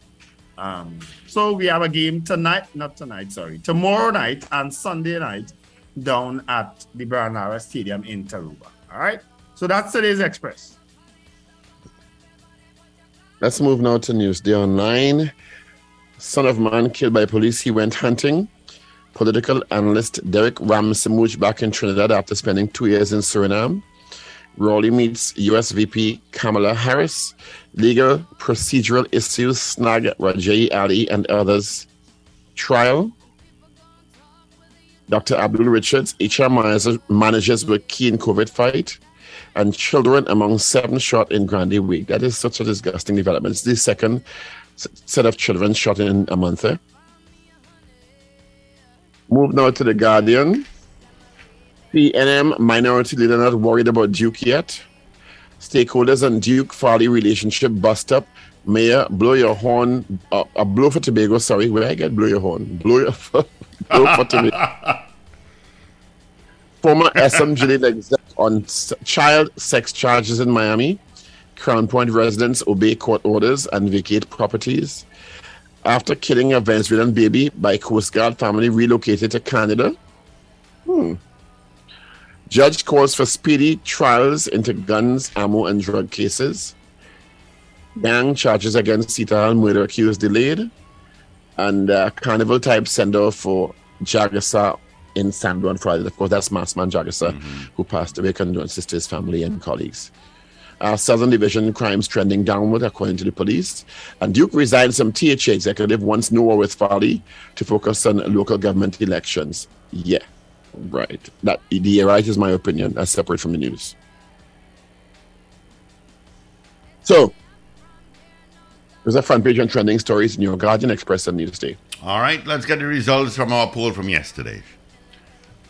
Um, so we have a game tonight, not tonight, sorry, tomorrow night and Sunday night down at the Brian Lara Stadium in Tarouba. All right. So that's today's Express. Let's move now to news. Newsday Online. Son of man killed by police. He went hunting. Political analyst Derek Ramsamooj back in Trinidad after spending two years in Suriname. Rowley meets US VP Kamala Harris. Legal procedural issues snag Rajay Ali and others. Trial. Dr. Abdul Richards, HR manager, managers were key in COVID fight and children among seven shot in Grande Week. That is such a disgusting development. It's the second set of children shot in a month. eh? Move now to the Guardian. PNM minority leader not worried about Duke yet. Stakeholders and Duke Farley relationship bust up. Mayor, blow your horn. Uh, uh, blow for Tobago. Sorry, where I get blow your horn? Blow your blow for Tobago. Former SMG lead exec on child sex charges in Miami. Crown Point residents obey court orders and vacate properties. After killing a Venezuelan baby by Coast Guard family relocated to Canada. Hmm. Judge calls for speedy trials into guns, ammo, and drug cases. Gang charges against Sita murder accused delayed. And uh, carnival type send off for Jagasa in San on Friday. Of course, that's Massman Jagasa, who passed away. Condolences to his family and colleagues. Uh, Southern Division crimes trending downward, according to the police. And Duke resigns some THA executive once no war with Farley to focus on local government elections. Yeah, right. That the right is my opinion. That's separate from the news. So, there's a front page on trending stories in your Guardian Express and Newsday. All right, let's get the results from our poll from yesterday.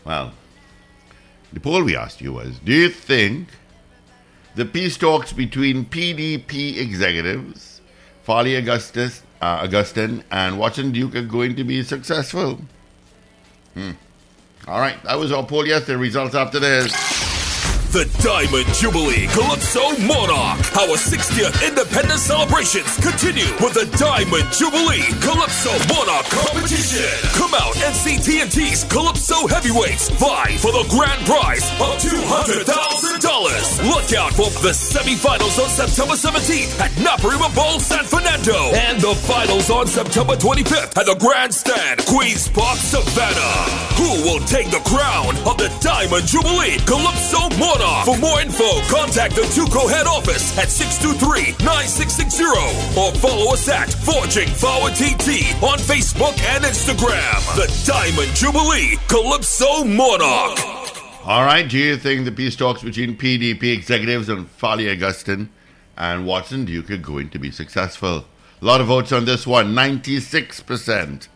Well, The poll we asked you was Do you think the peace talks between PDP executives, Farley Augustus, uh, Augustine, and Watson Duke are going to be successful? Hmm. All right, that was our poll yesterday. Results after this. The Diamond Jubilee Calypso Monarch. Our 60th independence celebrations continue with the Diamond Jubilee Calypso Monarch competition. Come out and see TNT's Calypso Heavyweights vie for the grand prize of $200,000. Look out for the semifinals on September 17th at Naparima Bowl, San Fernando, and the finals on September 25th at the Grandstand, Queens Park, Savannah. Who will take the crown of the Diamond Jubilee Calypso Monarch? For more info, contact the TUCO head office at 623-9660 or follow us at Forging Forward TT on Facebook and Instagram. The Diamond Jubilee Calypso Monarch. All right, do you think the peace talks between PDP executives and Farley Augustine and Watson Duke are going to be successful? A lot of votes on this one. 96%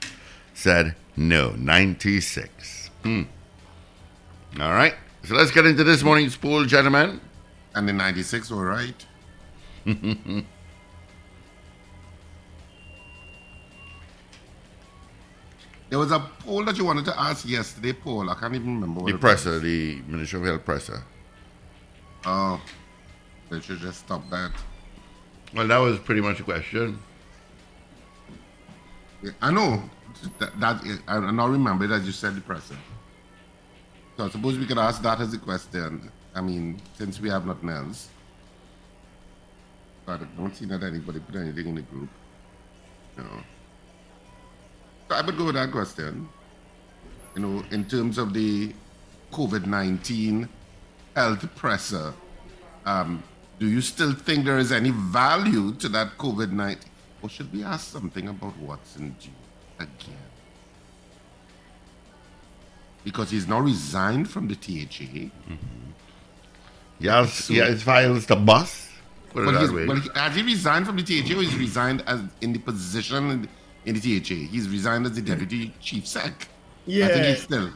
said no. 96. Hmm. All right. So let's get into this morning's poll, gentlemen. And the 96 were right. There was a poll that you wanted to ask yesterday, Paul. I can't even remember what The presser, the Ministry of Health presser. Oh, they should just stop that. Well, that was pretty much a question. I know that, that is, I now remember that you said the presser. So I suppose we could ask that as a question. I mean, since we have nothing else. But I don't see that anybody put anything in the group. No. So I would go with that question. You know, in terms of the COVID 19 health presser, um, do you still think there is any value to that COVID 19? Or should we ask something about Watson Duke again? Because he's now resigned from the THA. Mm-hmm. Yes, yeah, his files to bus. Put it Well, that he's, way. well, he- has he resigned from the THA or he's resigned as in the position in the, in the THA? He's resigned as the deputy chief sec. Yeah. I Yeah. think he's still.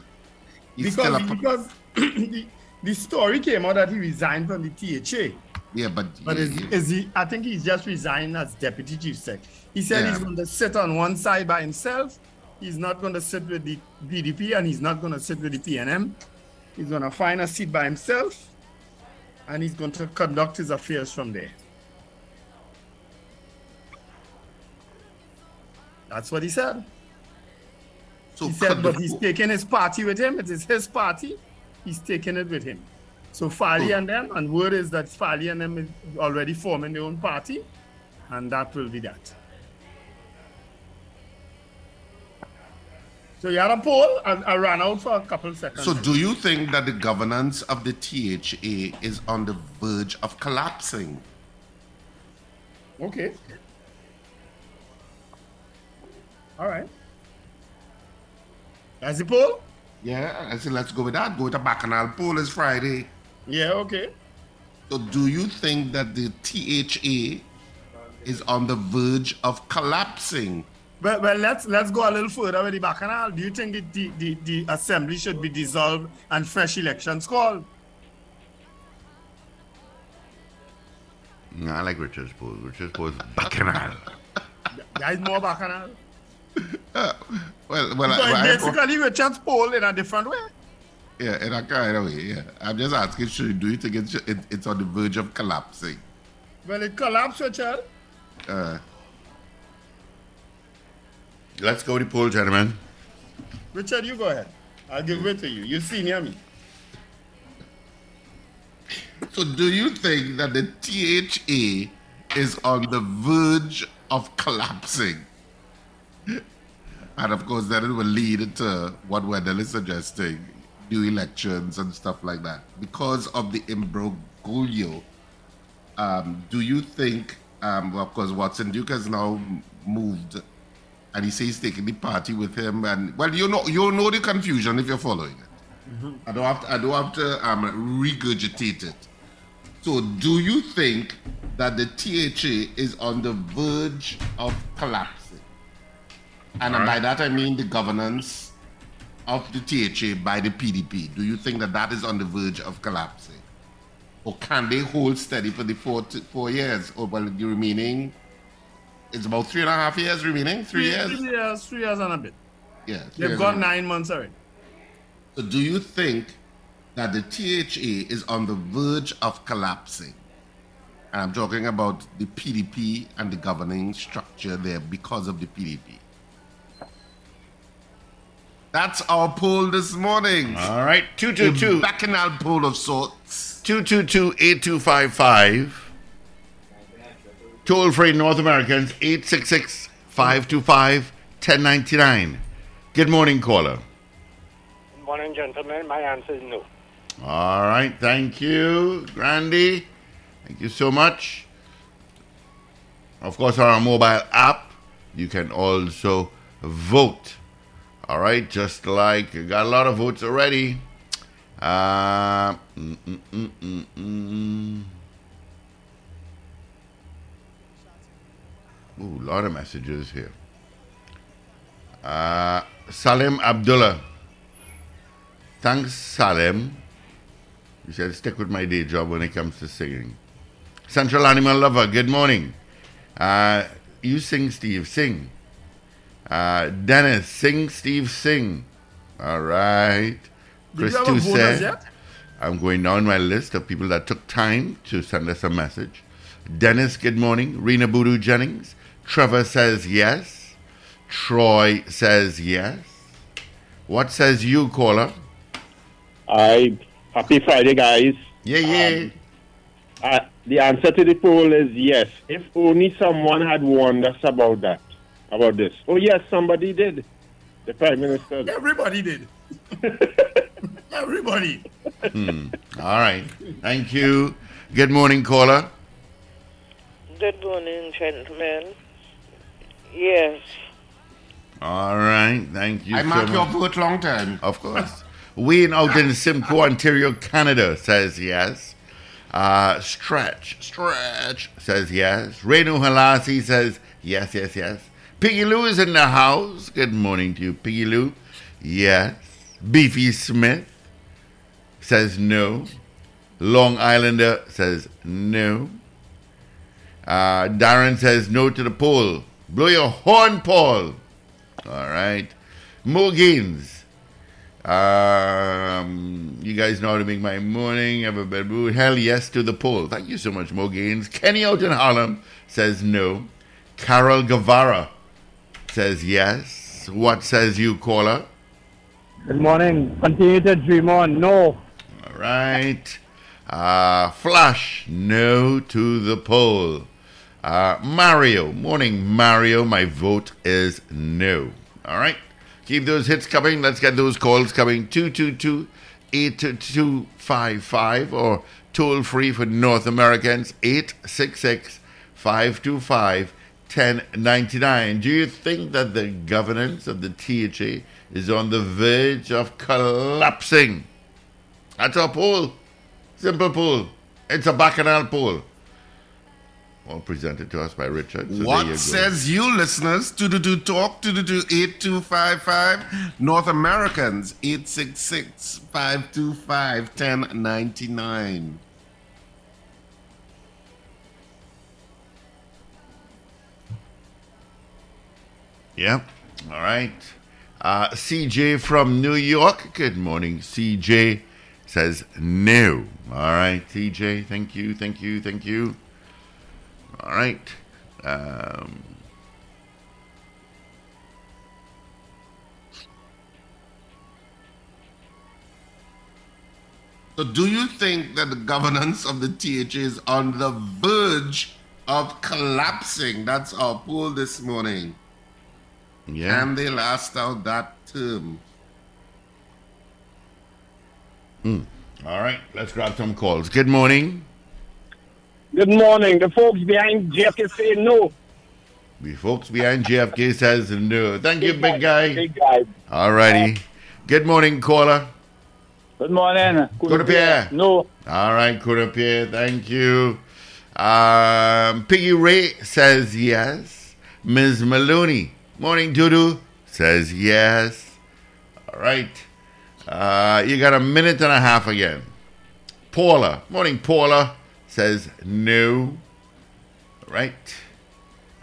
He's because still a, because the, the story came out that he resigned from the THA. yeah, but, But yeah, is, yeah. is he? I think he's just resigned as deputy chief sec. He said Yeah. he's going to sit on one side by himself. He's not going to sit with the PDP and he's not going to sit with the PNM. He's going to find a seat by himself, and he's going to conduct his affairs from there. That's what he said. so He said, but he's taking his party with him. It is his party. He's taking it with him. So Farley Oh. and them, and word is that Farley and them is already forming their own party, and that will be that. So you had a poll, and I ran out for a couple seconds. So, do you think that the governance of the THA is on the verge of collapsing? okay. All right. That's the poll? Yeah, I said let's go with that. Go with a bacchanal poll is Friday. Yeah, okay. So, do you think that the THA is on the verge of collapsing? Well, well, let's let's go a little further with the bacchanal. Do you think the, the, the, the assembly should be dissolved and fresh elections called? No, I like Richard's poll. Richard's poll is bacchanal. There is more bacchanal. Well, well, So I, basically Richard's poll in a different way. yeah, in a kind of way. Yeah, I'm just asking, should do you think it's it, it's on the verge of collapsing? Well, it collapsed, Richard. Uh, Let's go to the poll, gentlemen. Richard, you go ahead. I'll give way to you. You senior me. so, do you think that the THA is on the verge of collapsing? And of course, then it will lead to what Wendell is suggesting new elections and stuff like that. Because of the imbroglio, um, do you think, um, well, of course, Watson Duke has now moved and he says he's taking the party with him. And, well, you know, you know the confusion if you're following it. I don't have to, I don't have to um, regurgitate it. So, do you think that the THA is on the verge of collapsing? And by that I mean the governance of the THA by the PDP, do you think that that is on the verge of collapsing? Or can they hold steady for the four, four years? Or well, the remaining, it's about three and a half years remaining? Three years? Three years, three years and a bit. Yeah. three They've got nine months already. So do you think that the THA is on the verge of collapsing? And I'm talking about the PDP and the governing structure there because of the PDP. That's our poll this morning. All right, two two two. bacchanal poll of sorts. 222 8255. Toll free North Americans 866 525 1099. Good morning, caller. Good morning, gentlemen. My answer is no. All right, thank you, Grandy. Thank you so much. Of course, on our mobile app, you can also vote. All right, just like you got a lot of votes already. Uh, mm, mm, mm, Ooh, a lot of messages here. Uh, Salim Abdullah. Thanks, Salim. You said stick with my day job when it comes to singing. Central Animal Lover, good morning. Uh, you sing, Steve, sing. Uh, Dennis, sing, Steve, sing. All right. Did you have a bonus yet? I'm going down my list of people that took time to send us a message. Dennis, good morning. Rena Boodoo Jennings. Trevor says yes. Troy says yes. What says you, caller? I happy Friday, guys. Yeah, yeah. Uh, the answer to the poll is yes. If only someone had warned us about that, about this. Oh yes, somebody did. The prime minister. Everybody did. Everybody. Hmm. All right. Thank you. Good morning, caller. Good morning, gentlemen. Yes. All right. Thank you I so mark your much. vote long time. Of course. Wayne out in Simcoe, Ontario, Canada says yes. Uh, stretch, stretch says yes. Renu Halasi says yes, yes, yes. Piggy Lou is in the house. Good morning to you, Piggy Lou. Yes. Beefy Smith says no. Long Islander says no. Uh, Darren says no to the poll. Blow your horn, Paul. All right. Mo Gaines. Um, you guys know how to make my morning. Have a bad mood. Hell yes to the poll. Thank you so much, Mo Kenny out in Harlem says no. Carol Guevara says yes. What says you, caller? Good morning. Continue to dream on. No. All right. Uh, Flash, no to the poll. Uh, Mario, morning, Mario. My vote is no. All right. Keep those hits coming. Let's get those calls coming. 222 8255 or toll free for North Americans 866 525 1099. Do you think that the governance of the THA is on the verge of collapsing? That's our poll. Simple poll. It's a bacchanal poll. All presented to us by Richard. So there you what says you, listeners? To do talk to do eight two five five. North Americans eight six six five two five ten ninety nine. Yep. All right. Uh, CJ from New York. Good morning, CJ. Says no. All right, CJ. Thank you. Thank you. Thank you. All right. Um, So, do you think that the governance of the TH is on the verge of collapsing? That's our poll this morning. yeah. Can they last out that term? Hmm. All right. Let's grab some calls. Good morning. Good morning. The folks behind JFK say no. The folks behind JFK says no. Thank you, big guy. Big guy. All righty. Good morning, caller. Good morning. Good Pierre. No. All right, Kurapia, thank you. Um, Piggy Ray says yes. Ms. Maloney, morning, Dudu, says yes. All All right. Uh, you got a minute and a half again. Paula. Morning, Paula. Says no. All right.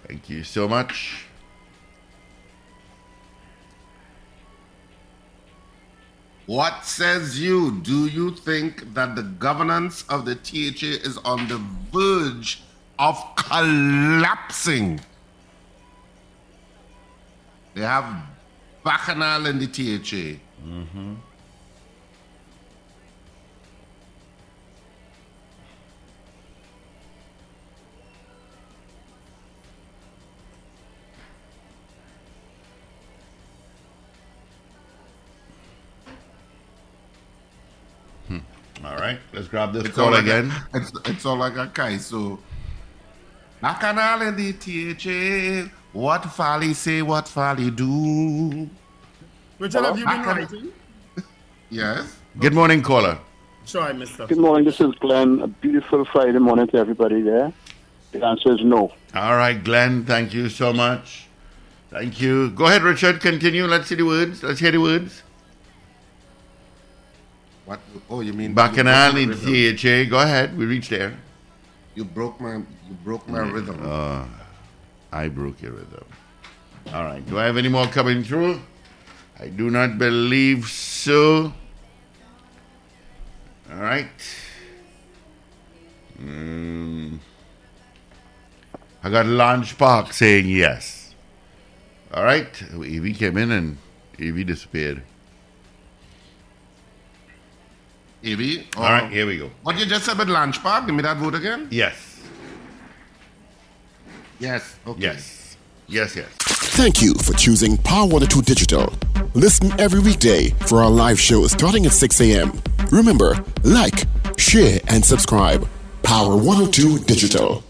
Thank you so much. What says you? Do you think that the governance of the THA is on the verge of collapsing? They have Bacchanal in the THA. Mm-hmm. Right, let's grab this It's call all like again. A, it's, it's all like a kai. So, Bacchanal in the THA. What folly say, what folly do? Richard, have you been Bacchanal- writing? Yes. Good morning, caller. Sure, I missed. Good morning. This is Glenn. A beautiful Friday morning to everybody there. The answer is no. All right, Glenn, thank you so much. Thank you. Go ahead, Richard. Continue. Let's see the words. Let's hear the words. What? Oh, you mean Bacchanal in you broke my. THA. Go ahead. We reached there. You broke my you broke my rhythm. Uh, I broke your rhythm. All right. Do I have any more coming through? I do not believe so. All right. Mm. I got Launch Park saying yes. All right. Evie came in and Evie disappeared. Evie. All right, here we go. What you just said about Lunch Park? Give me that vote again. Yes. Yes. Okay. Yes. Yes, yes. Thank you for choosing Power 102 Digital. Listen every weekday for our live show starting at 6 a.m. Remember, like, share, and subscribe. Power 102 Digital.